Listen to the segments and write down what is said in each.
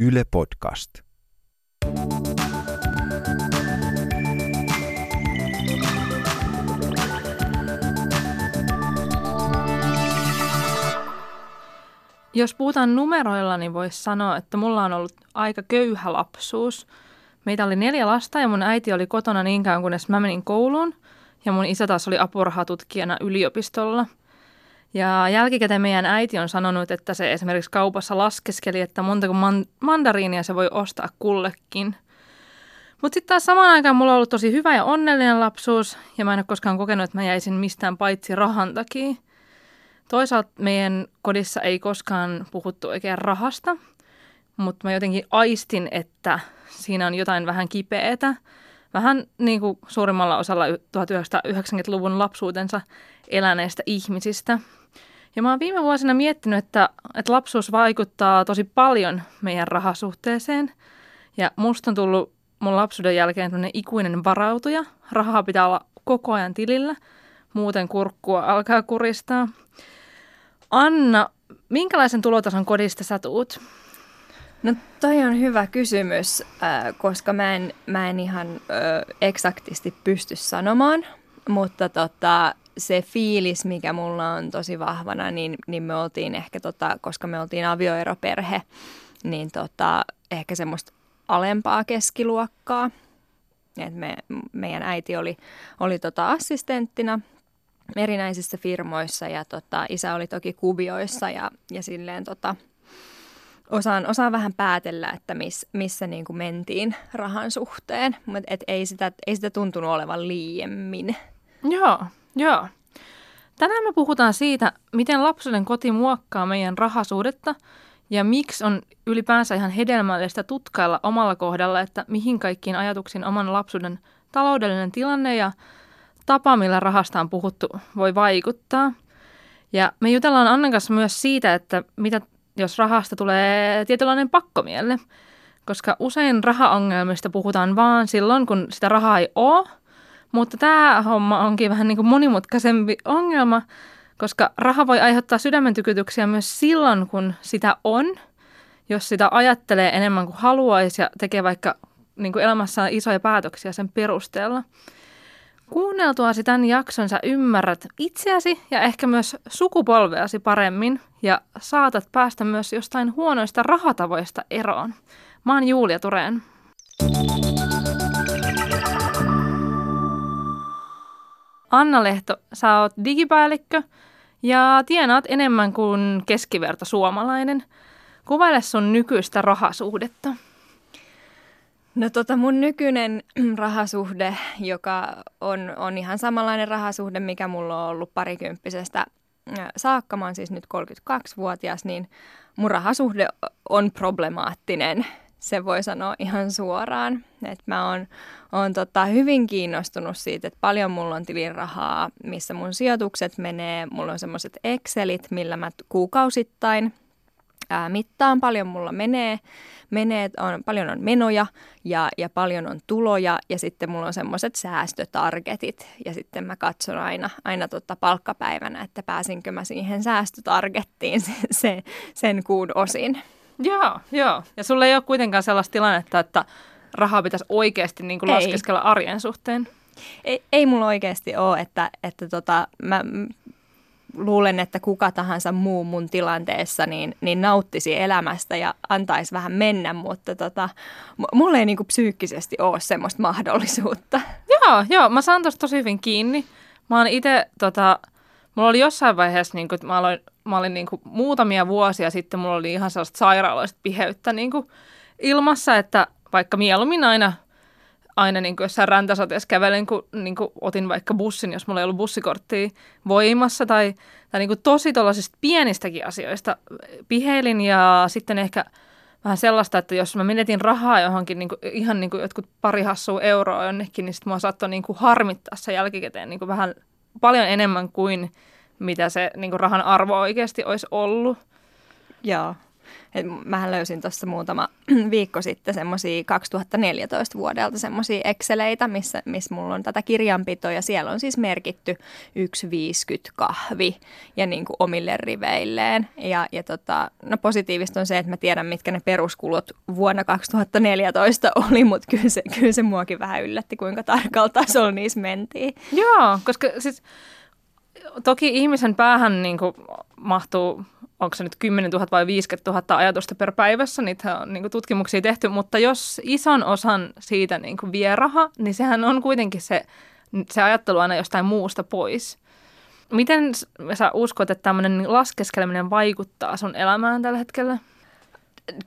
Yle Podcast. Jos puhutaan numeroilla, niin voisi sanoa, että mulla on ollut aika köyhä lapsuus. Meitä oli neljä lasta ja mun äiti oli kotona niin kauan, kunnes mä menin kouluun. Ja mun isä taas oli apurahatutkijana yliopistolla. Ja jälkikäteen meidän äiti on sanonut, että se esimerkiksi kaupassa laskeskeli, että montako man- mandariinia se voi ostaa kullekin. Mutta sitten taas samaan aikaan mulla on ollut tosi hyvä ja onnellinen lapsuus, ja mä en ole koskaan kokenut, että mä jäisin mistään paitsi rahan takia. Toisaalta meidän kodissa ei koskaan puhuttu oikein rahasta, mutta mä jotenkin aistin, että siinä on jotain vähän kipeätä. Vähän niin kuin suurimmalla osalla 1990-luvun lapsuutensa eläneistä ihmisistä. Ja mä oon viime vuosina miettinyt, että, että lapsuus vaikuttaa tosi paljon meidän rahasuhteeseen. Ja musta on tullut mun lapsuuden jälkeen ikuinen varautuja. Rahaa pitää olla koko ajan tilillä, muuten kurkkua alkaa kuristaa. Anna, minkälaisen tulotason kodista sä tuut? No toi on hyvä kysymys, äh, koska mä en, mä en ihan eksaktisti pysty sanomaan, mutta tota, se fiilis, mikä mulla on tosi vahvana, niin, niin me oltiin ehkä, tota, koska me oltiin avioeroperhe, niin tota, ehkä semmoista alempaa keskiluokkaa. Et me, meidän äiti oli, oli tota assistenttina erinäisissä firmoissa ja tota, isä oli toki kuvioissa ja, ja silleen tota, osaan, osaan vähän päätellä, että miss, missä niin kuin mentiin rahan suhteen, mutta et ei, sitä, ei sitä tuntunut olevan liiemmin. Joo, joo. Tänään me puhutaan siitä, miten lapsuuden koti muokkaa meidän rahasuudetta ja miksi on ylipäänsä ihan hedelmällistä tutkailla omalla kohdalla, että mihin kaikkiin ajatuksiin oman lapsuuden taloudellinen tilanne ja tapa, millä rahasta on puhuttu, voi vaikuttaa. Ja me jutellaan Annan kanssa myös siitä, että mitä jos rahasta tulee tietynlainen pakkomielle, koska usein rahaongelmista puhutaan vaan silloin, kun sitä rahaa ei ole, mutta tämä homma onkin vähän niin kuin monimutkaisempi ongelma, koska raha voi aiheuttaa sydämentykytyksiä myös silloin, kun sitä on, jos sitä ajattelee enemmän kuin haluaisi ja tekee vaikka niin kuin elämässään isoja päätöksiä sen perusteella. Kuunneltuasi tämän jakson sä ymmärrät itseäsi ja ehkä myös sukupolveasi paremmin ja saatat päästä myös jostain huonoista rahatavoista eroon. Mä oon Julia Tureen. Anna Lehto, sä oot digipäällikkö ja tienaat enemmän kuin keskiverto suomalainen. Kuvaile sun nykyistä rahasuhdetta. No tota mun nykyinen rahasuhde, joka on, on ihan samanlainen rahasuhde, mikä mulla on ollut parikymppisestä saakka, mä oon siis nyt 32-vuotias, niin mun rahasuhde on problemaattinen. Se voi sanoa ihan suoraan. Et mä oon, oon tota hyvin kiinnostunut siitä, että paljon mulla on tilin rahaa, missä mun sijoitukset menee. Mulla on semmoiset Excelit, millä mä kuukausittain ää, mittaan, paljon mulla menee menee, on, paljon on menoja ja, ja paljon on tuloja ja sitten mulla on semmoiset säästötargetit ja sitten mä katson aina, aina tota palkkapäivänä, että pääsinkö mä siihen säästötargettiin sen, sen, sen kuun osin. Joo, joo. Ja sulla ei ole kuitenkaan sellaista tilannetta, että rahaa pitäisi oikeasti niin kuin laskeskella arjen suhteen? Ei, ei mulla oikeasti ole, että, että tota, mä luulen, että kuka tahansa muu mun tilanteessa niin, niin nauttisi elämästä ja antaisi vähän mennä, mutta tota, mulle ei niinku psyykkisesti ole semmoista mahdollisuutta. Joo, joo, mä saan tosi hyvin kiinni. Mä oon itse, tota, mulla oli jossain vaiheessa, niin kun, mä, aloin, mä olin niin kuin, muutamia vuosia sitten, mulla oli ihan sellaista sairaaloista piheyttä niin kuin, ilmassa, että vaikka mieluummin aina – aina niin kuin jossain räntäsateessa kävelen, kun niin kuin otin vaikka bussin, jos mulla ei ollut bussikorttia voimassa tai, tai niin kuin tosi tuollaisista pienistäkin asioista piheilin ja sitten ehkä vähän sellaista, että jos mä menetin rahaa johonkin niin kuin, ihan niin kuin jotkut pari hassua euroa jonnekin, niin sitten mua saattoi niin kuin harmittaa se jälkikäteen niin kuin vähän paljon enemmän kuin mitä se niin kuin rahan arvo oikeasti olisi ollut. Joo. Et mähän löysin tuossa muutama viikko sitten semmoisia 2014 vuodelta semmoisia Exceleitä, missä, missä mulla on tätä kirjanpitoa ja siellä on siis merkitty 1,50 kahvi ja niin kuin omille riveilleen. Ja, ja tota, no positiivista on se, että mä tiedän, mitkä ne peruskulut vuonna 2014 oli, mutta kyllä se, kyllä se muakin vähän yllätti, kuinka tarkalla tasolla niissä mentiin. Joo, koska siis toki ihmisen päähän niin kuin mahtuu, onko se nyt 10 000 vai 50 000 ajatusta per päivässä, niitä on niin tutkimuksia tehty, mutta jos ison osan siitä niin kuin vie raha, niin sehän on kuitenkin se, se ajattelu aina jostain muusta pois. Miten sä uskot, että tämmöinen laskeskeleminen vaikuttaa sun elämään tällä hetkellä?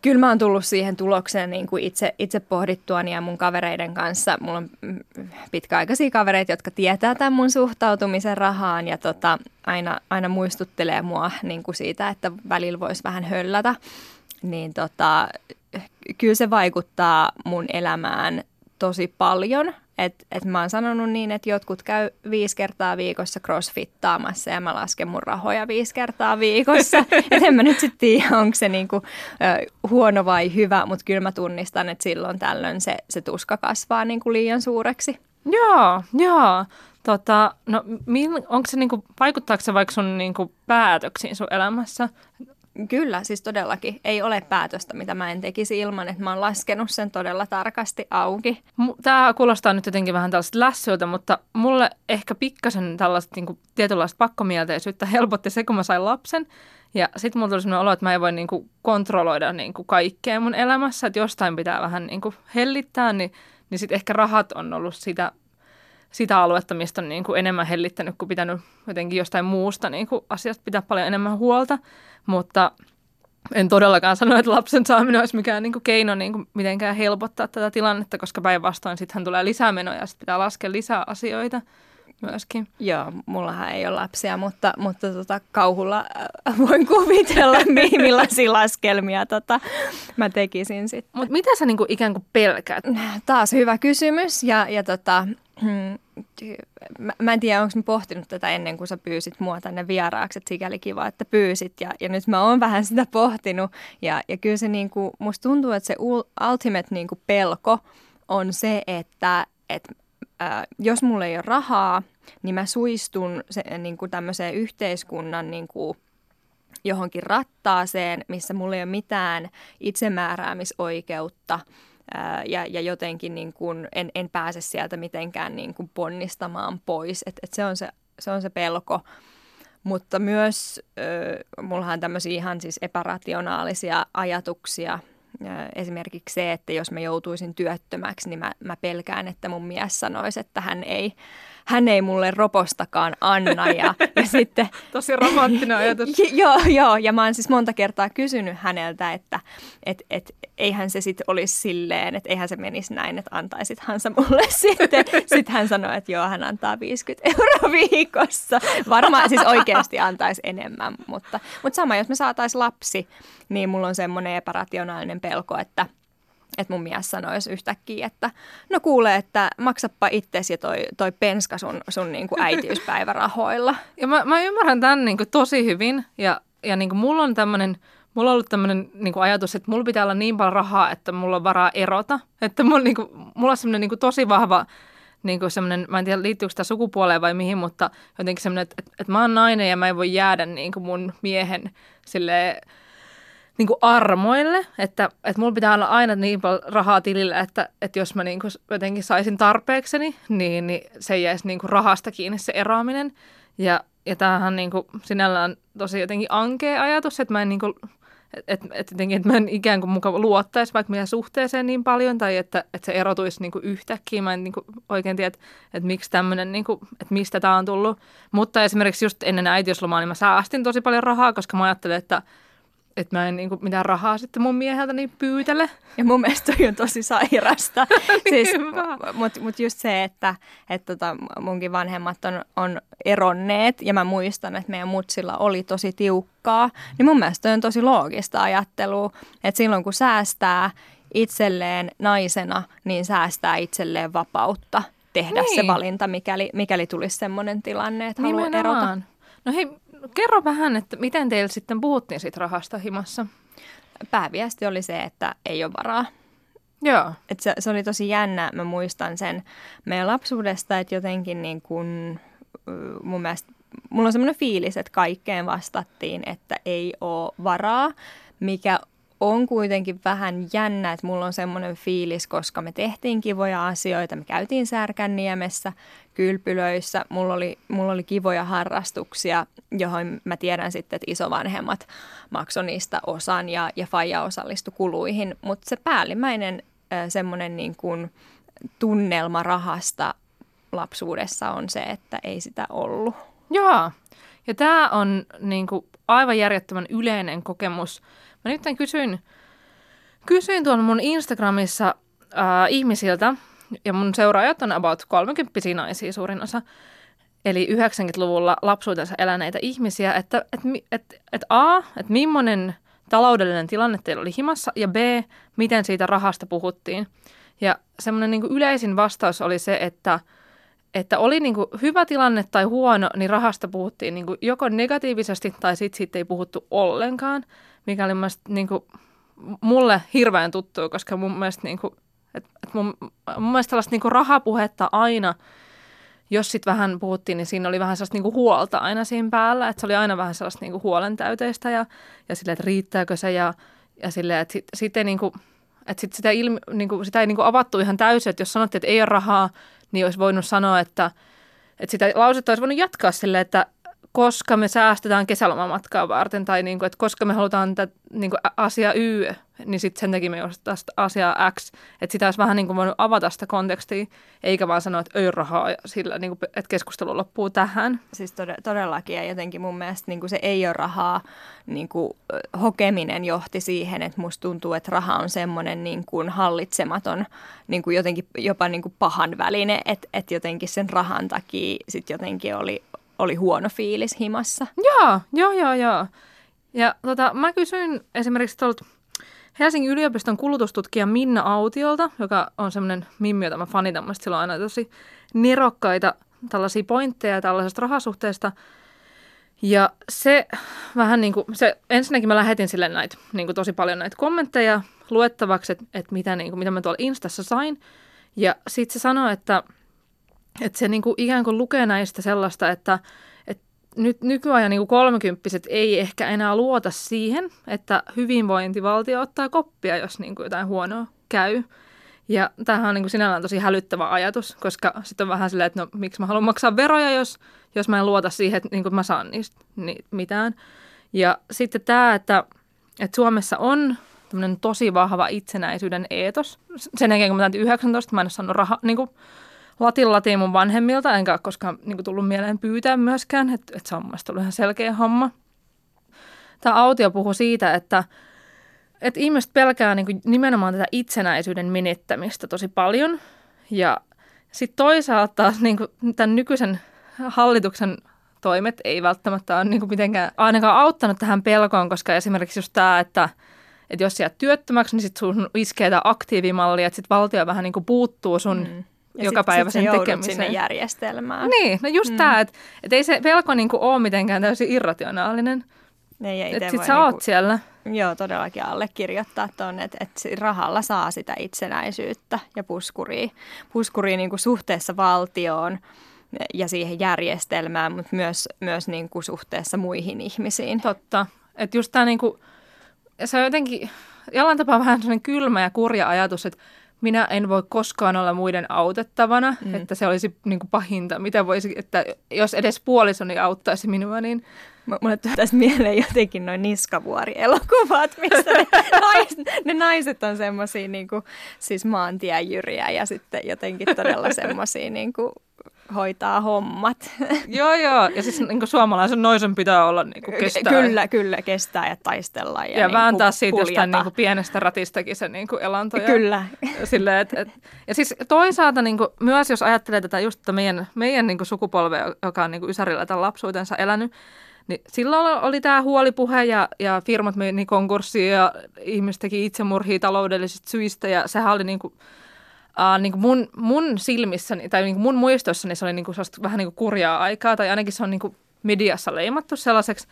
Kyllä mä oon tullut siihen tulokseen niin kuin itse, itse pohdittuani ja mun kavereiden kanssa. Mulla on pitkäaikaisia kavereita, jotka tietää tämän mun suhtautumisen rahaan ja tota, aina, aina muistuttelee mua niin kuin siitä, että välillä voisi vähän höllätä. Niin tota, kyllä se vaikuttaa mun elämään tosi paljon. Et, et mä oon sanonut niin, että jotkut käy viisi kertaa viikossa crossfittaamassa ja mä lasken mun rahoja viisi kertaa viikossa. et en mä nyt sitten tiedä, onko se niinku, ö, huono vai hyvä, mutta kyllä mä tunnistan, että silloin tällöin se, se tuska kasvaa niinku liian suureksi. Joo, joo. Tota, no, onko se niinku, vaikuttaako se vaikka sun niinku, päätöksiin sun elämässä? Kyllä, siis todellakin. Ei ole päätöstä, mitä mä en tekisi ilman, että mä oon laskenut sen todella tarkasti auki. Tämä kuulostaa nyt jotenkin vähän tällaista lässyltä, mutta mulle ehkä pikkasen tällaista niin kuin, tietynlaista pakkomielteisyyttä helpotti se, kun mä sain lapsen. Ja sitten mulla tuli sellainen olo, että mä en voi niin kuin, kontrolloida niin kuin, kaikkea mun elämässä, että jostain pitää vähän niin kuin, hellittää, niin, niin sitten ehkä rahat on ollut sitä sitä aluetta, mistä on niin kuin enemmän hellittänyt kuin pitänyt jotenkin jostain muusta niin kuin asiasta pitää paljon enemmän huolta. Mutta en todellakaan sano, että lapsen saaminen olisi mikään niin kuin keino niin kuin mitenkään helpottaa tätä tilannetta, koska päinvastoin sitten hän tulee lisää menoja ja sitten pitää laskea lisää asioita myöskin. Joo, mullahan ei ole lapsia, mutta, mutta tota, kauhulla äh, voin kuvitella, millaisia laskelmia tota, mä tekisin sitten. Mutta mitä sä niinku ikään kuin pelkäät? Taas hyvä kysymys ja, ja tota, Hmm, mä, mä en tiedä, onko mä pohtinut tätä ennen kuin sä pyysit mua tänne vieraaksi, että sikäli kiva, että pyysit. Ja, ja nyt mä oon vähän sitä pohtinut. Ja, ja kyllä se niin kuin, musta tuntuu, että se ultimate niin kuin pelko on se, että, että äh, jos mulla ei ole rahaa, niin mä suistun se, niin kuin tämmöiseen yhteiskunnan niin kuin, johonkin rattaaseen, missä mulla ei ole mitään itsemääräämisoikeutta – ja, ja jotenkin niin kuin en, en pääse sieltä mitenkään niin kuin ponnistamaan pois. Et, et se, on se, se on se pelko. Mutta myös äh, mullahan on tämmöisiä ihan siis epärationaalisia ajatuksia. Esimerkiksi se, että jos mä joutuisin työttömäksi, niin mä, mä pelkään, että mun mies sanoisi, että hän ei, hän ei mulle ropostakaan anna. Ja, ja sitten, Tosi romanttinen ajatus. joo, joo, ja mä oon siis monta kertaa kysynyt häneltä, että et, et, eihän se sitten olisi silleen, että eihän se menisi näin, että antaisithan sä mulle sitten. Sitten hän sanoi, että joo, hän antaa 50 euroa viikossa. Varmaan siis oikeasti antaisi enemmän, mutta, mutta sama, jos me saataisiin lapsi, niin mulla on semmoinen epärationaalinen pelko, että – että mun mies sanoisi yhtäkkiä, että no kuule, että maksappa itsesi toi, toi penska sun, sun niin kuin äitiyspäivärahoilla. Ja mä, mä ymmärrän tämän niin kuin tosi hyvin ja, ja niin kuin mulla on tämmöinen, mulla on ollut tämmöinen niin ajatus, että mulla pitää olla niin paljon rahaa, että mulla on varaa erota. Että mulla, niin kuin, mulla on semmoinen niin kuin tosi vahva niin kuin semmoinen, mä en tiedä liittyykö sitä sukupuoleen vai mihin, mutta jotenkin semmoinen, että, että, että mä oon nainen ja mä en voi jäädä niin kuin mun miehen silleen, niin kuin armoille, että, että mulla pitää olla aina niin paljon rahaa tilille, että, että jos mä niin kuin jotenkin saisin tarpeekseni, niin, niin se jäisi niin kuin rahasta kiinni se eroaminen. Ja, ja tämähän niin kuin sinällään tosi jotenkin ankea ajatus, että mä en niin kuin, että, että, jotenkin, että mä en ikään kuin mukaan luottaisi vaikka meidän suhteeseen niin paljon, tai että, että se erotuisi niin kuin yhtäkkiä. Mä en niin kuin oikein tiedä, että, että miksi tämmöinen, niin että mistä tämä on tullut. Mutta esimerkiksi just ennen äitiyslomaa, niin mä säästin tosi paljon rahaa, koska mä ajattelin, että että mä en niin kuin, mitään rahaa sitten mun mieheltä niin pyytele. Ja mun mielestä toi on tosi sairasta. siis, Mutta mut just se, että et tota, munkin vanhemmat on, on eronneet ja mä muistan, että meidän mutsilla oli tosi tiukkaa, niin mun mielestä on tosi loogista ajattelua, että silloin kun säästää itselleen naisena, niin säästää itselleen vapautta tehdä niin. se valinta, mikäli, mikäli tulisi sellainen tilanne, että haluaa erota. No hei, kerro vähän, että miten teillä sitten puhuttiin siitä rahasta himassa? pääviesti oli se, että ei ole varaa. Joo. Et se, se oli tosi jännä. Mä muistan sen meidän lapsuudesta, että jotenkin niin kun, mun mielestä mulla on semmoinen fiilis, että kaikkeen vastattiin, että ei ole varaa, mikä on kuitenkin vähän jännä, että mulla on semmoinen fiilis, koska me tehtiin kivoja asioita, me käytiin Särkänniemessä, kylpylöissä, mulla oli, mulla oli kivoja harrastuksia, johon mä tiedän sitten, että isovanhemmat maksoi niistä osan ja, ja faija osallistui kuluihin, mutta se päällimmäinen semmoinen niin kuin tunnelma rahasta lapsuudessa on se, että ei sitä ollut. Joo, ja tämä on niin kuin, aivan järjettömän yleinen kokemus. Mä nyt kysyin, kysyin tuon mun Instagramissa äh, ihmisiltä, ja mun seuraajat on about 30 naisia suurin osa, eli 90-luvulla lapsuutensa eläneitä ihmisiä, että et, et, et A, että millainen taloudellinen tilanne teillä oli himassa, ja B, miten siitä rahasta puhuttiin. Ja semmoinen niin yleisin vastaus oli se, että – että oli niin kuin hyvä tilanne tai huono, niin rahasta puhuttiin niin kuin joko negatiivisesti tai sitten siitä ei puhuttu ollenkaan, mikä oli niin kuin mulle hirveän tuttua, koska mun mielestä, niin kuin, et, et mun, mun mielestä tällaista niin kuin rahapuhetta aina, jos sitten vähän puhuttiin, niin siinä oli vähän sellaista niin kuin huolta aina siinä päällä, että se oli aina vähän sellaista niin kuin huolen täyteistä ja, ja silleen, että riittääkö se ja, ja silleen, että sitten sit niin kuin, että sit sitä, ilmi, niin kuin, sitä ei niin kuin avattu ihan täysin, että jos sanottiin, että ei ole rahaa, niin olisi voinut sanoa, että, että sitä lausetta olisi voinut jatkaa silleen, että koska me säästetään kesälomamatkaa varten tai niin kuin, että koska me halutaan tätä niin kuin asia Y, niin sitten sen takia me tästä asiaa X. Että sitä olisi vähän niin kuin voinut avata sitä kontekstia, eikä vaan sanoa, että ei rahaa, sillä niin kuin, että keskustelu loppuu tähän. Siis todellakin ja jotenkin mun mielestä niin kuin se ei ole rahaa niin kuin, hokeminen johti siihen, että musta tuntuu, että raha on semmoinen niin kuin hallitsematon, niin kuin jotenkin jopa niin kuin pahan väline, että, että jotenkin sen rahan takia sitten jotenkin oli, oli huono fiilis himassa. Joo, joo, joo, joo. Ja tota, mä kysyin esimerkiksi tuolta Helsingin yliopiston kulutustutkija Minna Autiolta, joka on semmoinen mimmi, jota mä fanitan, mä sillä on aina tosi nerokkaita tällaisia pointteja tällaisesta rahasuhteesta. Ja se vähän niin kuin, se, ensinnäkin mä lähetin sille näitä, niin kuin tosi paljon näitä kommentteja luettavaksi, että, että mitä, niin kuin, mitä mä tuolla Instassa sain. Ja sitten se sanoi, että, että se niin kuin ikään kuin lukee näistä sellaista, että, nyt nykyajan niin kolmekymppiset ei ehkä enää luota siihen, että hyvinvointivaltio ottaa koppia, jos niin kuin jotain huonoa käy. Ja tämähän on niin kuin sinällään tosi hälyttävä ajatus, koska sitten on vähän silleen, että no miksi mä haluan maksaa veroja, jos, jos mä en luota siihen, että niin kuin mä saan niistä mitään. Ja sitten tämä, että, että Suomessa on tosi vahva itsenäisyyden eetos. Sen jälkeen, kun mä täytin 19, mä en ole saanut raha, niin kuin latin latiin mun vanhemmilta, enkä koskaan niin kuin, tullut mieleen pyytää myöskään, että, että se on mielestäni ollut ihan selkeä homma. Tämä autio puhuu siitä, että, että ihmiset pelkää niin kuin, nimenomaan tätä itsenäisyyden menettämistä tosi paljon. Ja sitten toisaalta niin kuin, tämän nykyisen hallituksen toimet ei välttämättä ole niin kuin mitenkään ainakaan auttanut tähän pelkoon, koska esimerkiksi just tämä, että, että jos jää työttömäksi, niin sitten sun iskee tämä aktiivimalli, että sitten valtio vähän niin kuin puuttuu sun mm ja joka päivä sen tekemiseen. sinne järjestelmään. Niin, no just mm. tämä, että et ei se pelko niinku ole mitenkään täysin irrationaalinen. Ei, ei, että sit sä niinku, oot siellä. Joo, todellakin allekirjoittaa tuonne, että, että rahalla saa sitä itsenäisyyttä ja puskuria, puskuria niinku suhteessa valtioon ja siihen järjestelmään, mutta myös, myös niinku suhteessa muihin ihmisiin. Totta. Että just tämä niinku, se on jotenkin jollain tapaa vähän sellainen kylmä ja kurja ajatus, että minä en voi koskaan olla muiden autettavana, mm. että se olisi niin kuin pahinta, mitä voisi, että jos edes puolisoni auttaisi minua, niin... Mulle tässä mieleen jotenkin noin niskavuori-elokuvat, missä ne, naiset, ne naiset on semmoisia niin siis maantiejyriä ja sitten jotenkin todella semmoisia niin kuin hoitaa hommat. joo, joo. Ja siis niin suomalaisen noisen pitää olla niin kuin kestää. Kyllä, kyllä, kestää ja taistella. Ja, ja niin vääntää siitä puljata. jostain niin kuin pienestä ratistakin se niin kuin elanto. Ja, kyllä. Sille, et, et, ja siis toisaalta niin kuin, myös jos ajattelee tätä just tätä meidän, meidän niin kuin sukupolvea, joka on niin kuin Ysärillä tämän lapsuutensa elänyt, niin silloin oli tämä huolipuhe ja, ja firmat meni konkurssiin ja ihmiset teki itsemurhia taloudellisista syistä ja sehän oli niin kuin, uh, niin kuin mun, mun silmissäni tai niin kuin mun muistossani se oli niin kuin vähän niin kuin kurjaa aikaa tai ainakin se on niin kuin mediassa leimattu sellaiseksi.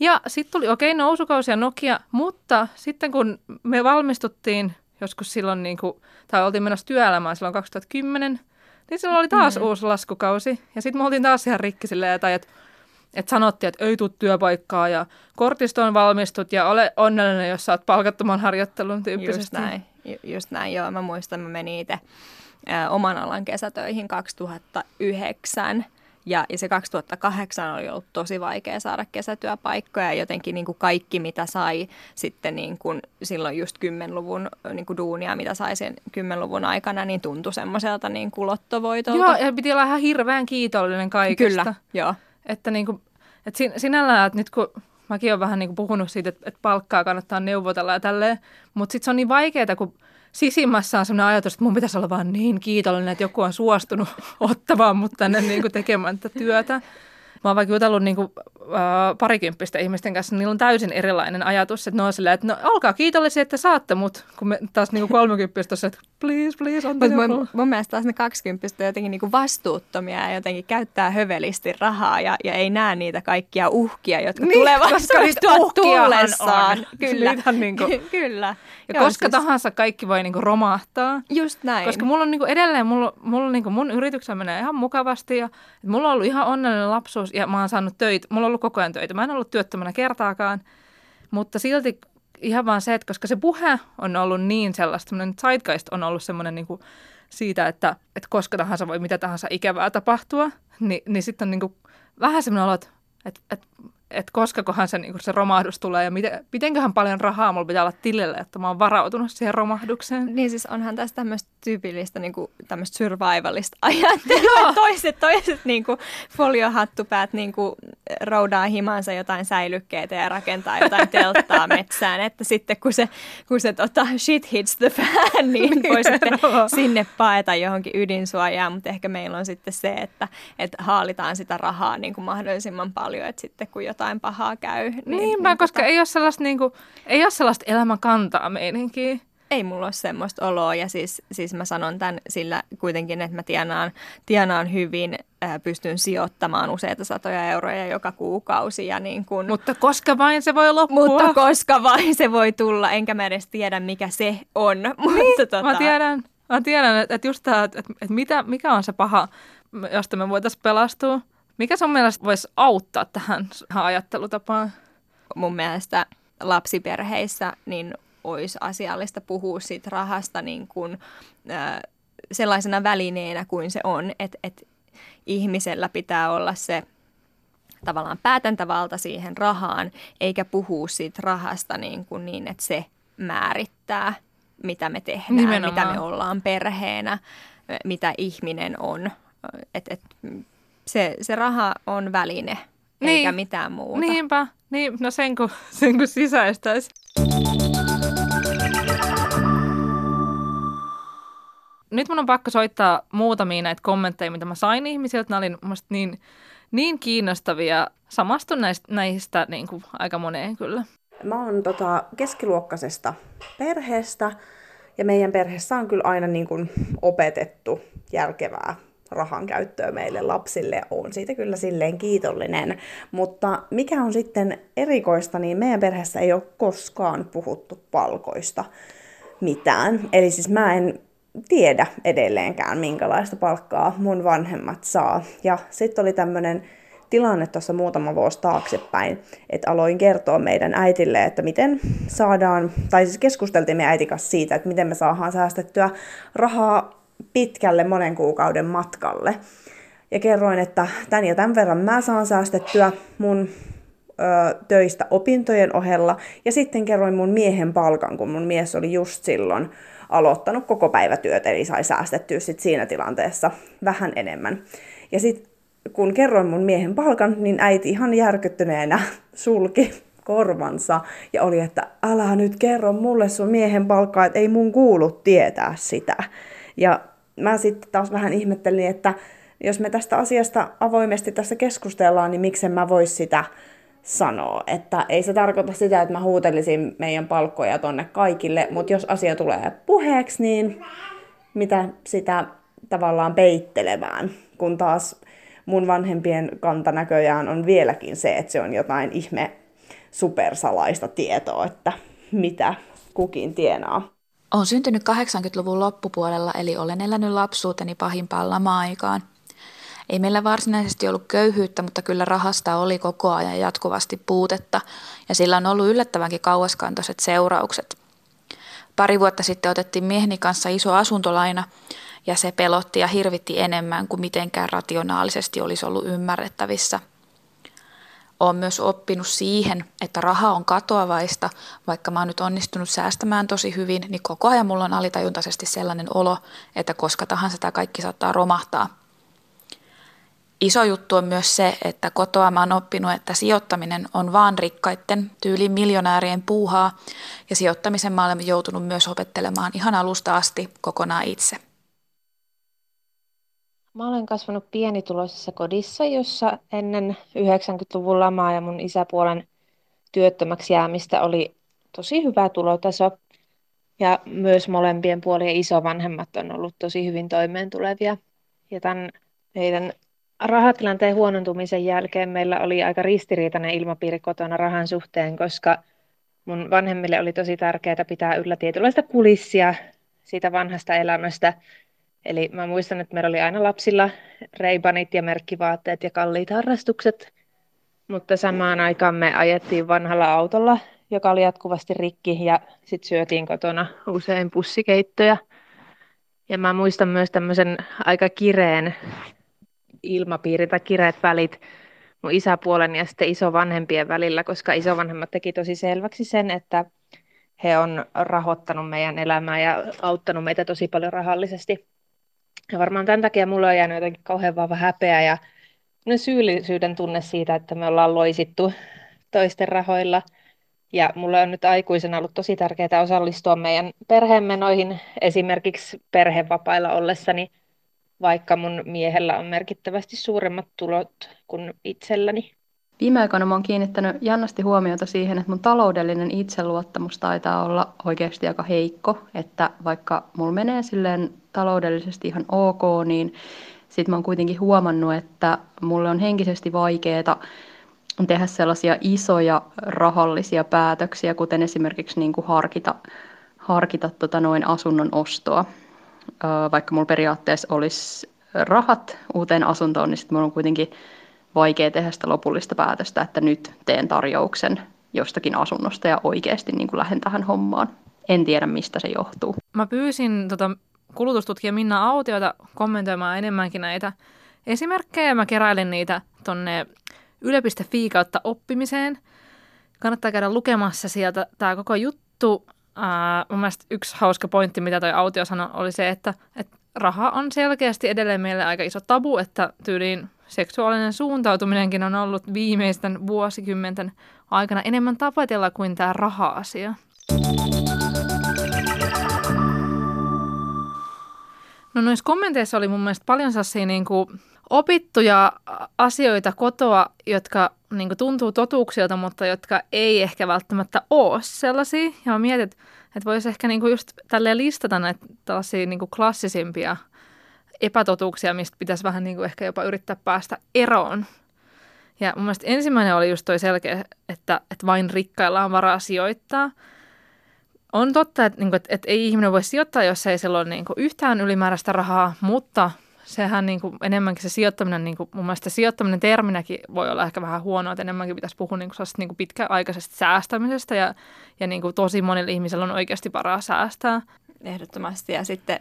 Ja sitten tuli, okei, okay, nousukausi ja Nokia, mutta sitten kun me valmistuttiin joskus silloin, niin kuin, tai oltiin menossa työelämään silloin 2010, niin silloin oli taas mm. uusi laskukausi. Ja sitten me oltiin taas ihan rikki silleen, tai että et sanottiin, että ei tule työpaikkaa ja kortistoon valmistut ja ole onnellinen, jos saat palkattoman harjoittelun tyyppisesti. Just näin, Ju- just näin, joo. Mä muistan, mä menin itse oman alan kesätöihin 2009 ja, ja se 2008 oli ollut tosi vaikea saada kesätyöpaikkoja ja jotenkin niin kuin kaikki, mitä sai sitten niin kuin silloin just 10-luvun niin kuin duunia, mitä sai sen 10-luvun aikana, niin tuntui semmoiselta niin kuin lottovoitolta. Joo, ja piti olla ihan hirveän kiitollinen kaikesta. Kyllä, joo. Että, niin kuin, että sin, sinällään, että nyt kun mäkin olen vähän niin kuin puhunut siitä, että, että palkkaa kannattaa neuvotella ja tälleen, mutta sitten se on niin vaikeaa, kun sisimmässä on sellainen ajatus, että mun pitäisi olla vaan niin kiitollinen, että joku on suostunut ottamaan mut tänne niin kuin tekemään tätä työtä. Mä oon vaikka jutellut niin kuin, äh, parikymppistä ihmisten kanssa, niin niillä on täysin erilainen ajatus, että ne on silleen, että no olkaa kiitollisia, että saatte mut, kun me taas niin kolmekymppistä että please, please, on mun, mun mielestä taas ne kaksikymppistä jotenkin niin kuin vastuuttomia ja jotenkin käyttää hövelisti rahaa ja, ja ei näe niitä kaikkia uhkia, jotka niin, tulevaisuudessa tuot tullessaan. Kyllä, niin kuin, kyllä. Ja Joo, koska siis... tahansa kaikki voi niinku romahtaa. Just näin. Koska mulla on niinku edelleen, mulla, mulla niinku mun yrityksen menee ihan mukavasti ja mulla on ollut ihan onnellinen lapsuus ja mä oon saanut töitä. Mulla on ollut koko ajan töitä. Mä en ollut työttömänä kertaakaan, mutta silti ihan vaan se, että koska se puhe on ollut niin sellaista, semmoinen zeitgeist on ollut semmoinen niinku siitä, että, että koska tahansa voi mitä tahansa ikävää tapahtua, niin, niin sitten on niinku vähän semmoinen olo, että, että, että että koska kohan se, niin se romahdus tulee ja miten, mitenköhän paljon rahaa mulla pitää olla tilille, että mä oon varautunut siihen romahdukseen. Niin siis onhan tässä tämmöistä tyypillistä niin kuin, tämmöistä survivalista ajattelua. toiset, toiset niin kuin, foliohattupäät niin kuin, roudaa himansa jotain säilykkeitä ja rakentaa jotain telttaa metsään, että sitten kun se, kun se tota, shit hits the fan, niin voi sitten sinne paeta johonkin ydinsuojaan, mutta ehkä meillä on sitten se, että, että haalitaan sitä rahaa niin kuin mahdollisimman paljon, että sitten kun jotain pahaa käy. Niin, Niinpä, niin, koska tota... ei, ole sellaista, niin kuin, ei ole sellaista elämänkantaa meininkiä. Ei mulla ole semmoista oloa ja siis, siis mä sanon tämän sillä kuitenkin, että mä tienaan, tienaan hyvin, äh, pystyn sijoittamaan useita satoja euroja joka kuukausi. Ja niin kun, mutta koska vain se voi loppua. Mutta koska vain se voi tulla, enkä mä edes tiedä mikä se on. Niin, mutta, tota... Mä tiedän, mä tiedän että, että just tämä, että, että mitä, mikä on se paha, josta me voitaisiin pelastua. Mikä sun mielestä voisi auttaa tähän ajattelutapaan? Mun mielestä lapsiperheissä niin olisi asiallista puhua siitä rahasta niin kuin, äh, sellaisena välineenä kuin se on, että et ihmisellä pitää olla se tavallaan päätäntävalta siihen rahaan, eikä puhua siitä rahasta niin, kuin niin että se määrittää, mitä me tehdään, Nimenomaan. mitä me ollaan perheenä, mitä ihminen on. Et, et, se, se raha on väline, niin. eikä mitään muuta. Niinpä. Niin, no sen kun, sen kun sisäistäisi. Nyt mun on pakko soittaa muutamia näitä kommentteja, mitä mä sain ihmisiltä. Nämä oli niin, niin kiinnostavia. Samastun näistä, näistä niin kuin aika moneen kyllä. Mä oon tota keskiluokkaisesta perheestä ja meidän perheessä on kyllä aina niin kuin opetettu järkevää rahan käyttöä meille lapsille. on siitä kyllä silleen kiitollinen. Mutta mikä on sitten erikoista, niin meidän perheessä ei ole koskaan puhuttu palkoista mitään. Eli siis mä en tiedä edelleenkään, minkälaista palkkaa mun vanhemmat saa. Ja sitten oli tämmöinen tilanne tuossa muutama vuosi taaksepäin, että aloin kertoa meidän äitille, että miten saadaan, tai siis keskusteltiin meidän äitikas siitä, että miten me saadaan säästettyä rahaa pitkälle monen kuukauden matkalle. Ja kerroin, että tämän ja tämän verran mä saan säästettyä mun ö, töistä opintojen ohella. Ja sitten kerroin mun miehen palkan, kun mun mies oli just silloin aloittanut koko päivätyöt, eli sai säästettyä sit siinä tilanteessa vähän enemmän. Ja sitten kun kerroin mun miehen palkan, niin äiti ihan järkyttyneenä sulki korvansa ja oli, että älä nyt kerro mulle sun miehen palkkaa, että ei mun kuulu tietää sitä. Ja mä sitten taas vähän ihmettelin, että jos me tästä asiasta avoimesti tässä keskustellaan, niin miksen mä vois sitä sanoa. Että ei se tarkoita sitä, että mä huutelisin meidän palkkoja tonne kaikille, mutta jos asia tulee puheeksi, niin mitä sitä tavallaan peittelemään, kun taas mun vanhempien kanta näköjään on vieläkin se, että se on jotain ihme supersalaista tietoa, että mitä kukin tienaa. Olen syntynyt 80-luvun loppupuolella, eli olen elänyt lapsuuteni pahimpaan lama-aikaan. Ei meillä varsinaisesti ollut köyhyyttä, mutta kyllä rahasta oli koko ajan jatkuvasti puutetta, ja sillä on ollut yllättävänkin kauaskantoiset seuraukset. Pari vuotta sitten otettiin mieheni kanssa iso asuntolaina, ja se pelotti ja hirvitti enemmän kuin mitenkään rationaalisesti olisi ollut ymmärrettävissä – olen myös oppinut siihen, että raha on katoavaista, vaikka mä oon nyt onnistunut säästämään tosi hyvin, niin koko ajan mulla on alitajuntaisesti sellainen olo, että koska tahansa tämä kaikki saattaa romahtaa. Iso juttu on myös se, että kotoa mä oon oppinut, että sijoittaminen on vaan rikkaitten, tyyli miljonäärien puuhaa, ja sijoittamisen mä olen joutunut myös opettelemaan ihan alusta asti kokonaan itse. Mä olen kasvanut pienituloisessa kodissa, jossa ennen 90-luvun lamaa ja mun isäpuolen työttömäksi jäämistä oli tosi hyvä tulotaso. Ja myös molempien puolien isovanhemmat on ollut tosi hyvin toimeen tulevia. Ja tämän meidän rahatilanteen huonontumisen jälkeen meillä oli aika ristiriitainen ilmapiiri kotona rahan suhteen, koska mun vanhemmille oli tosi tärkeää pitää yllä tietynlaista kulissia siitä vanhasta elämästä – Eli mä muistan, että meillä oli aina lapsilla reibanit ja merkkivaatteet ja kalliit harrastukset, mutta samaan aikaan me ajettiin vanhalla autolla, joka oli jatkuvasti rikki ja sitten syötiin kotona usein pussikeittoja. Ja mä muistan myös tämmöisen aika kireen ilmapiirin tai kireet välit mun isäpuolen ja sitten isovanhempien välillä, koska isovanhemmat teki tosi selväksi sen, että he on rahoittanut meidän elämää ja auttanut meitä tosi paljon rahallisesti. Ja varmaan tämän takia mulla on jäänyt jotenkin kauhean vahva häpeä ja syyllisyyden tunne siitä, että me ollaan loisittu toisten rahoilla. Ja mulla on nyt aikuisena ollut tosi tärkeää osallistua meidän perhemenoihin, esimerkiksi perhevapailla ollessani, vaikka mun miehellä on merkittävästi suuremmat tulot kuin itselläni. Viime aikoina mä oon kiinnittänyt jännästi huomiota siihen, että mun taloudellinen itseluottamus taitaa olla oikeasti aika heikko, että vaikka mulla menee silleen taloudellisesti ihan ok, niin sitten mä oon kuitenkin huomannut, että mulle on henkisesti vaikeaa tehdä sellaisia isoja rahallisia päätöksiä, kuten esimerkiksi niin kuin harkita, harkita tota noin asunnon ostoa. Vaikka mulla periaatteessa olisi rahat uuteen asuntoon, niin sitten mulla on kuitenkin vaikea tehdä sitä lopullista päätöstä, että nyt teen tarjouksen jostakin asunnosta ja oikeasti niin kuin lähden tähän hommaan. En tiedä, mistä se johtuu. Mä pyysin tota kulutustutkija Minna Autiota kommentoimaan enemmänkin näitä esimerkkejä. Mä keräilin niitä tonne yle.fi kautta oppimiseen. Kannattaa käydä lukemassa sieltä tämä koko juttu. Ää, mun mielestä yksi hauska pointti, mitä toi Autio sanoi, oli se, että, että raha on selkeästi edelleen meille aika iso tabu, että tyyliin seksuaalinen suuntautuminenkin on ollut viimeisten vuosikymmenten aikana enemmän tapetella kuin tämä raha-asia. No noissa kommenteissa oli mun mielestä paljon sellaisia niin kuin opittuja asioita kotoa, jotka niin kuin tuntuu totuuksilta, mutta jotka ei ehkä välttämättä ole sellaisia. Ja mä mietin, että, voisi ehkä niin kuin just tälleen listata näitä tällaisia niin kuin klassisimpia epätotuuksia, mistä pitäisi vähän niin kuin ehkä jopa yrittää päästä eroon. Ja mun mielestä ensimmäinen oli just toi selkeä, että, että vain rikkailla on varaa sijoittaa – on totta, että, niin kuin, että, että ei ihminen voi sijoittaa, jos ei sillä ole niin kuin, yhtään ylimääräistä rahaa, mutta sehän niin kuin, enemmänkin se sijoittaminen, niin kuin, mun mielestä sijoittaminen terminäkin voi olla ehkä vähän huonoa, että enemmänkin pitäisi puhua niin kuin, niin kuin pitkäaikaisesta säästämisestä ja, ja niin kuin, tosi monilla ihmisillä on oikeasti varaa säästää. Ehdottomasti ja sitten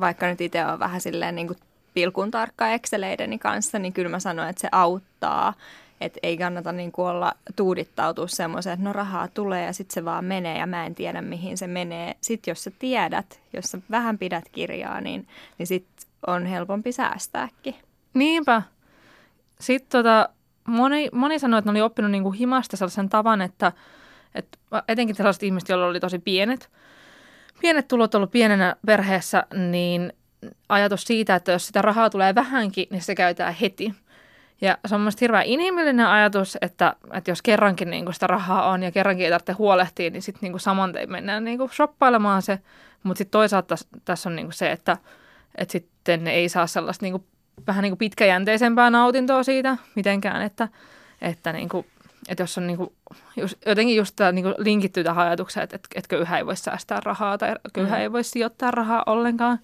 vaikka nyt itse on vähän silleen niin kuin pilkun tarkka Exceleideni kanssa, niin kyllä mä sanoin, että se auttaa että ei kannata niin kuin olla tuudittautua semmoiseen, että no rahaa tulee ja sitten se vaan menee ja mä en tiedä mihin se menee. Sitten jos sä tiedät, jos sä vähän pidät kirjaa, niin, niin sitten on helpompi säästääkin. Niinpä. Sitten tota, moni, moni sanoi, että ne oli oppinut niin kuin himasta sellaisen tavan, että, että etenkin sellaiset ihmiset, joilla oli tosi pienet, pienet tulot ollut pienenä perheessä, niin ajatus siitä, että jos sitä rahaa tulee vähänkin, niin se käytetään heti – ja se on mielestäni hirveän inhimillinen ajatus, että, että jos kerrankin niin sitä rahaa on ja kerrankin ei tarvitse huolehtia, niin sitten niin saman tein mennään niin shoppailemaan se. Mutta sitten toisaalta tässä on niin se, että, että sitten ei saa sellaista niin kuin, vähän niin pitkäjänteisempää nautintoa siitä mitenkään, että, että niin että jos on niinku, just, jotenkin just tämä niinku linkittyy tähän ajatukseen, että et, et köyhä ei voi säästää rahaa tai köyhä mm. ei voi sijoittaa rahaa ollenkaan.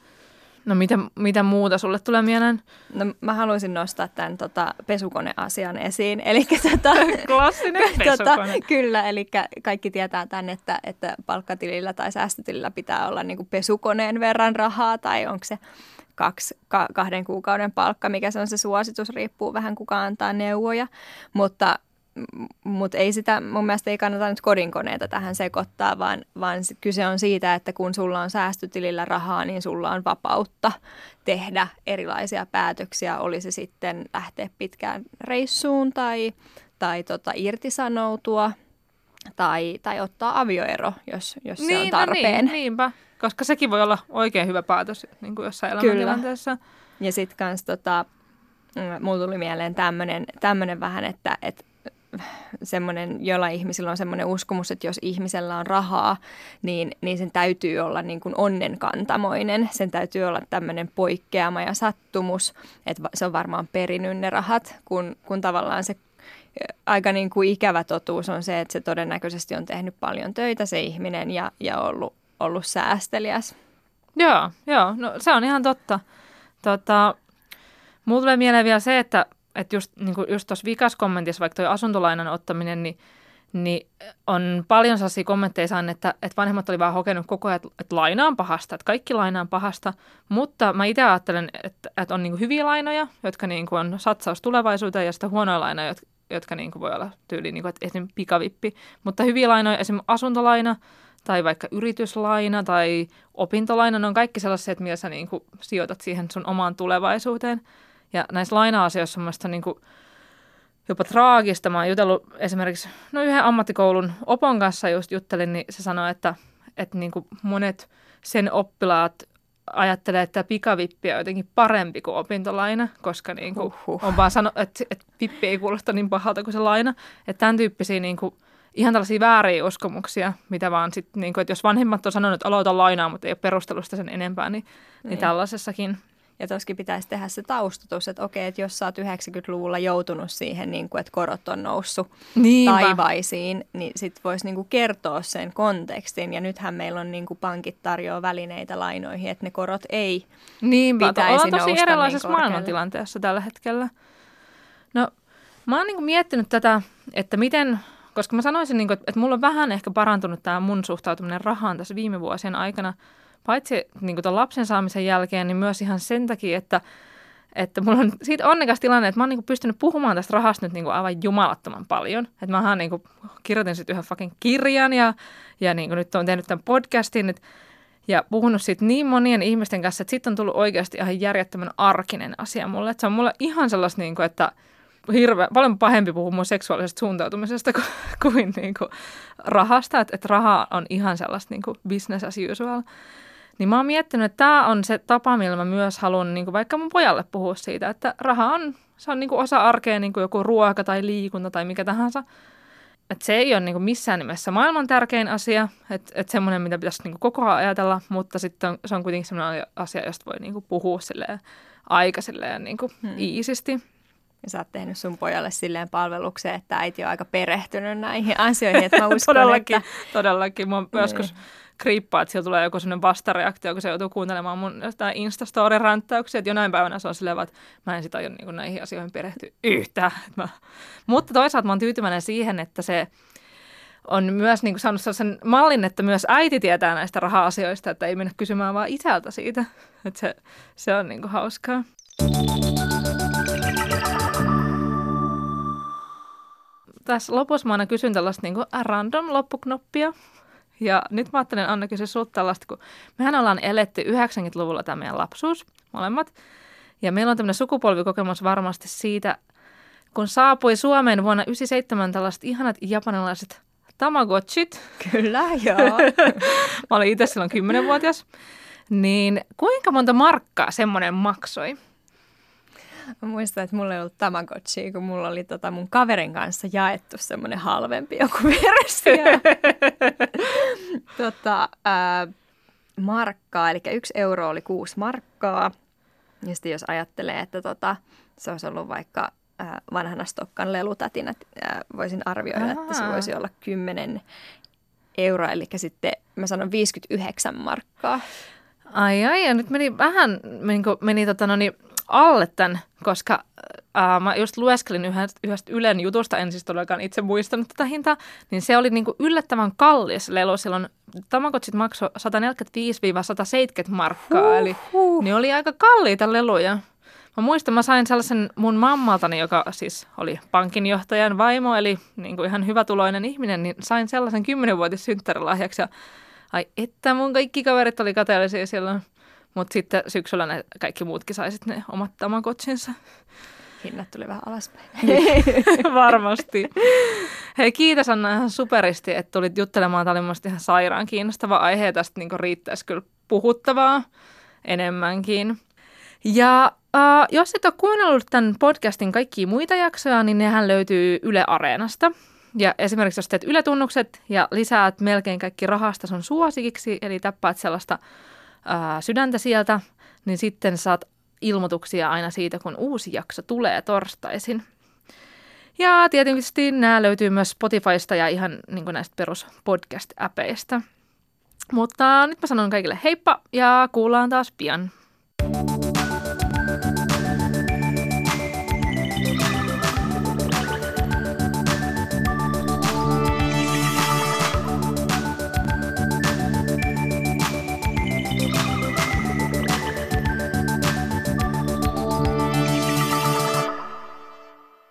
No mitä, mitä muuta sulle tulee mieleen? No mä haluaisin nostaa tämän tota, pesukoneasian esiin. Eli tota, Klassinen pesukone. Tota, kyllä, eli kaikki tietää tämän, että, että palkkatilillä tai säästötilillä pitää olla niin kuin pesukoneen verran rahaa tai onko se kaksi, ka, kahden kuukauden palkka, mikä se on se suositus, riippuu vähän kuka antaa neuvoja, mutta mutta ei sitä, mun mielestä ei kannata nyt kodinkoneita tähän sekoittaa, vaan, vaan kyse on siitä, että kun sulla on säästötilillä rahaa, niin sulla on vapautta tehdä erilaisia päätöksiä, oli se sitten lähteä pitkään reissuun tai, tai tota, irtisanoutua tai, tai ottaa avioero, jos, jos se on tarpeen. Niin, niinpä, koska sekin voi olla oikein hyvä päätös niin kuin jossain elämäntilanteessa. Ja sitten kans tota, mm, mulla tuli mieleen tämmöinen vähän, että, että semmoinen, jolla ihmisillä on semmoinen uskomus, että jos ihmisellä on rahaa, niin, niin sen täytyy olla niin kuin onnenkantamoinen. Sen täytyy olla tämmöinen poikkeama ja sattumus, että se on varmaan perinyt ne rahat, kun, kun tavallaan se aika niin kuin ikävä totuus on se, että se todennäköisesti on tehnyt paljon töitä se ihminen ja, ja ollut, ollut säästeliäs. Joo, joo, no se on ihan totta. Tota, mulla tulee mieleen vielä se, että että just, niin tuossa vikas kommentissa, vaikka tuo asuntolainan ottaminen, niin, niin on paljon sellaisia kommentteja saanut, että, että vanhemmat oli vaan hokenut koko ajan, että, että laina on pahasta, että kaikki laina on pahasta, mutta mä itse ajattelen, että, että on niin hyviä lainoja, jotka niin on satsaus tulevaisuuteen ja sitten huonoja lainoja, jotka, jotka niin voi olla tyyliin, niin että esimerkiksi pikavippi, mutta hyviä lainoja, esimerkiksi asuntolaina, tai vaikka yrityslaina tai opintolaina, ne on kaikki sellaisia, että millä sä niin sijoitat siihen sun omaan tulevaisuuteen. Ja näissä laina-asioissa on mielestäni niin kuin jopa traagista. Mä oon jutellut esimerkiksi no yhden ammattikoulun opon kanssa just juttelin, niin se sanoi, että, että niin kuin monet sen oppilaat ajattelee, että pikavippi on jotenkin parempi kuin opintolaina, koska niin kuin uhuh. on vaan sanonut, että, että vippi ei kuulosta niin pahalta kuin se laina. Että tämän tyyppisiä niin kuin, ihan tällaisia vääriä uskomuksia, mitä vaan sitten, niin kuin, että jos vanhemmat on sanonut, että aloita lainaa, mutta ei ole perustelusta sen enempää, niin, niin. niin tällaisessakin ja toskin pitäisi tehdä se taustatus, että okei, että jos sä oot 90-luvulla joutunut siihen, niin kuin, että korot on noussut Niinpä. taivaisiin, niin sit voisi niin kuin kertoa sen kontekstin. Ja nythän meillä on niin kuin pankit tarjoaa välineitä lainoihin, että ne korot ei Niinpä, pitäisi ollaan tosi nousta erilaisessa niin maailmantilanteessa tällä hetkellä. No, mä oon niin kuin miettinyt tätä, että miten, koska mä sanoisin, niin kuin, että mulla on vähän ehkä parantunut tämä mun suhtautuminen rahaan tässä viime vuosien aikana – paitsi niin kuin lapsen saamisen jälkeen, niin myös ihan sen takia, että, että mulla on siitä onnekas tilanne, että mä oon niin kuin pystynyt puhumaan tästä rahasta nyt niin kuin aivan jumalattoman paljon. Että mä niin kuin, kirjoitin sitten yhden fucking kirjan ja, ja niin kuin nyt on tehnyt tämän podcastin, että ja puhunut siitä niin monien ihmisten kanssa, että sitten on tullut oikeasti ihan järjettömän arkinen asia mulle. Että se on mulle ihan sellaista, niin kuin, että hirveän, paljon pahempi puhua mun seksuaalisesta suuntautumisesta kuin, kuin, niin kuin rahasta. Että, että raha on ihan sellaista niin kuin business as usual. Niin mä oon miettinyt, että tämä on se tapa, millä mä myös haluan niin kuin vaikka mun pojalle puhua siitä, että raha on, se on niin kuin osa arkea, niin kuin joku ruoka tai liikunta tai mikä tahansa. Että se ei ole niin kuin missään nimessä maailman tärkein asia, että, että semmoinen, mitä pitäisi niin kuin koko ajan ajatella, mutta sitten on, se on kuitenkin semmoinen asia, josta voi niin kuin puhua silleen, aika silleen niin kuin hmm. iisisti. Ja sä oot tehnyt sun pojalle silleen palvelukseen, että äiti on aika perehtynyt näihin asioihin, että mä uskon, todellakin, että... Todellakin, mä niin. joskus kriippaa, että siellä tulee joku sellainen vastareaktio, kun se joutuu kuuntelemaan mun jostain Instastory-ränttäyksiä, että jonain päivänä se on silleen, että mä en sitä aio niin näihin asioihin perehtyä yhtään. Mä... Mutta toisaalta mä oon tyytyväinen siihen, että se on myös niin kuin saanut sellaisen mallin, että myös äiti tietää näistä raha-asioista, että ei mennä kysymään vaan isältä siitä. Että se, se on niin kuin hauskaa. Tässä lopussa mä aina kysyn tällaista niin kuin random loppuknoppia. Ja nyt mä ajattelen Anna kysyä sulta tällaista, kun mehän ollaan eletty 90-luvulla tämä meidän lapsuus, molemmat. Ja meillä on tämmöinen sukupolvikokemus varmasti siitä, kun saapui Suomeen vuonna 97 tällaiset ihanat japanilaiset Tamagotchit. Kyllä, joo. mä olin itse silloin 10-vuotias. Niin kuinka monta markkaa semmoinen maksoi? Mä muistan, että mulla ei ollut Tamagotchi, kun mulla oli tota mun kaverin kanssa jaettu semmoinen halvempi joku versio. tota, ää, markkaa, eli yksi euro oli kuusi markkaa. Ja sitten jos ajattelee, että tota, se olisi ollut vaikka ää, vanhana Stokkan lelutatin, että ää, voisin arvioida, Aha. että se voisi olla 10 euroa, eli sitten mä sanon 59 markkaa. Ai ai, ja nyt meni vähän, meni, meni tota, no niin, alle tämän, koska ää, mä just lueskelin yhdestä, yhdestä Ylen jutusta, en siis todellakaan itse muistanut tätä hintaa, niin se oli niinku yllättävän kallis lelu silloin. Tamagotchit maksoi 145-170 markkaa, uh, eli uh. niin oli aika kalliita leluja. Mä muistan, mä sain sellaisen mun mammaltani, joka siis oli pankinjohtajan vaimo, eli niin kuin ihan hyvätuloinen ihminen, niin sain sellaisen kymmenenvuotis synttärilahjaksi. Ja ai että mun kaikki kaverit oli kateellisia silloin. Mutta sitten syksyllä ne kaikki muutkin sai sitten ne omat tamakotsinsa. Hinnat tuli vähän alaspäin. Varmasti. Hei, kiitos Anna ihan superisti, että tulit juttelemaan. Tämä oli mielestäni ihan sairaan kiinnostava aihe. Tästä niin riittäisi kyllä puhuttavaa enemmänkin. Ja äh, jos et ole kuunnellut tämän podcastin kaikkia muita jaksoja, niin nehän löytyy Yle Areenasta. Ja esimerkiksi jos teet Yle-tunnukset ja lisäät melkein kaikki rahasta sun suosikiksi, eli tappaat sellaista ää, sydäntä sieltä, niin sitten saat ilmoituksia aina siitä, kun uusi jakso tulee torstaisin. Ja tietysti nämä löytyy myös Spotifysta ja ihan niin näistä perus podcast-äpeistä. Mutta nyt mä sanon kaikille heippa ja kuullaan taas pian.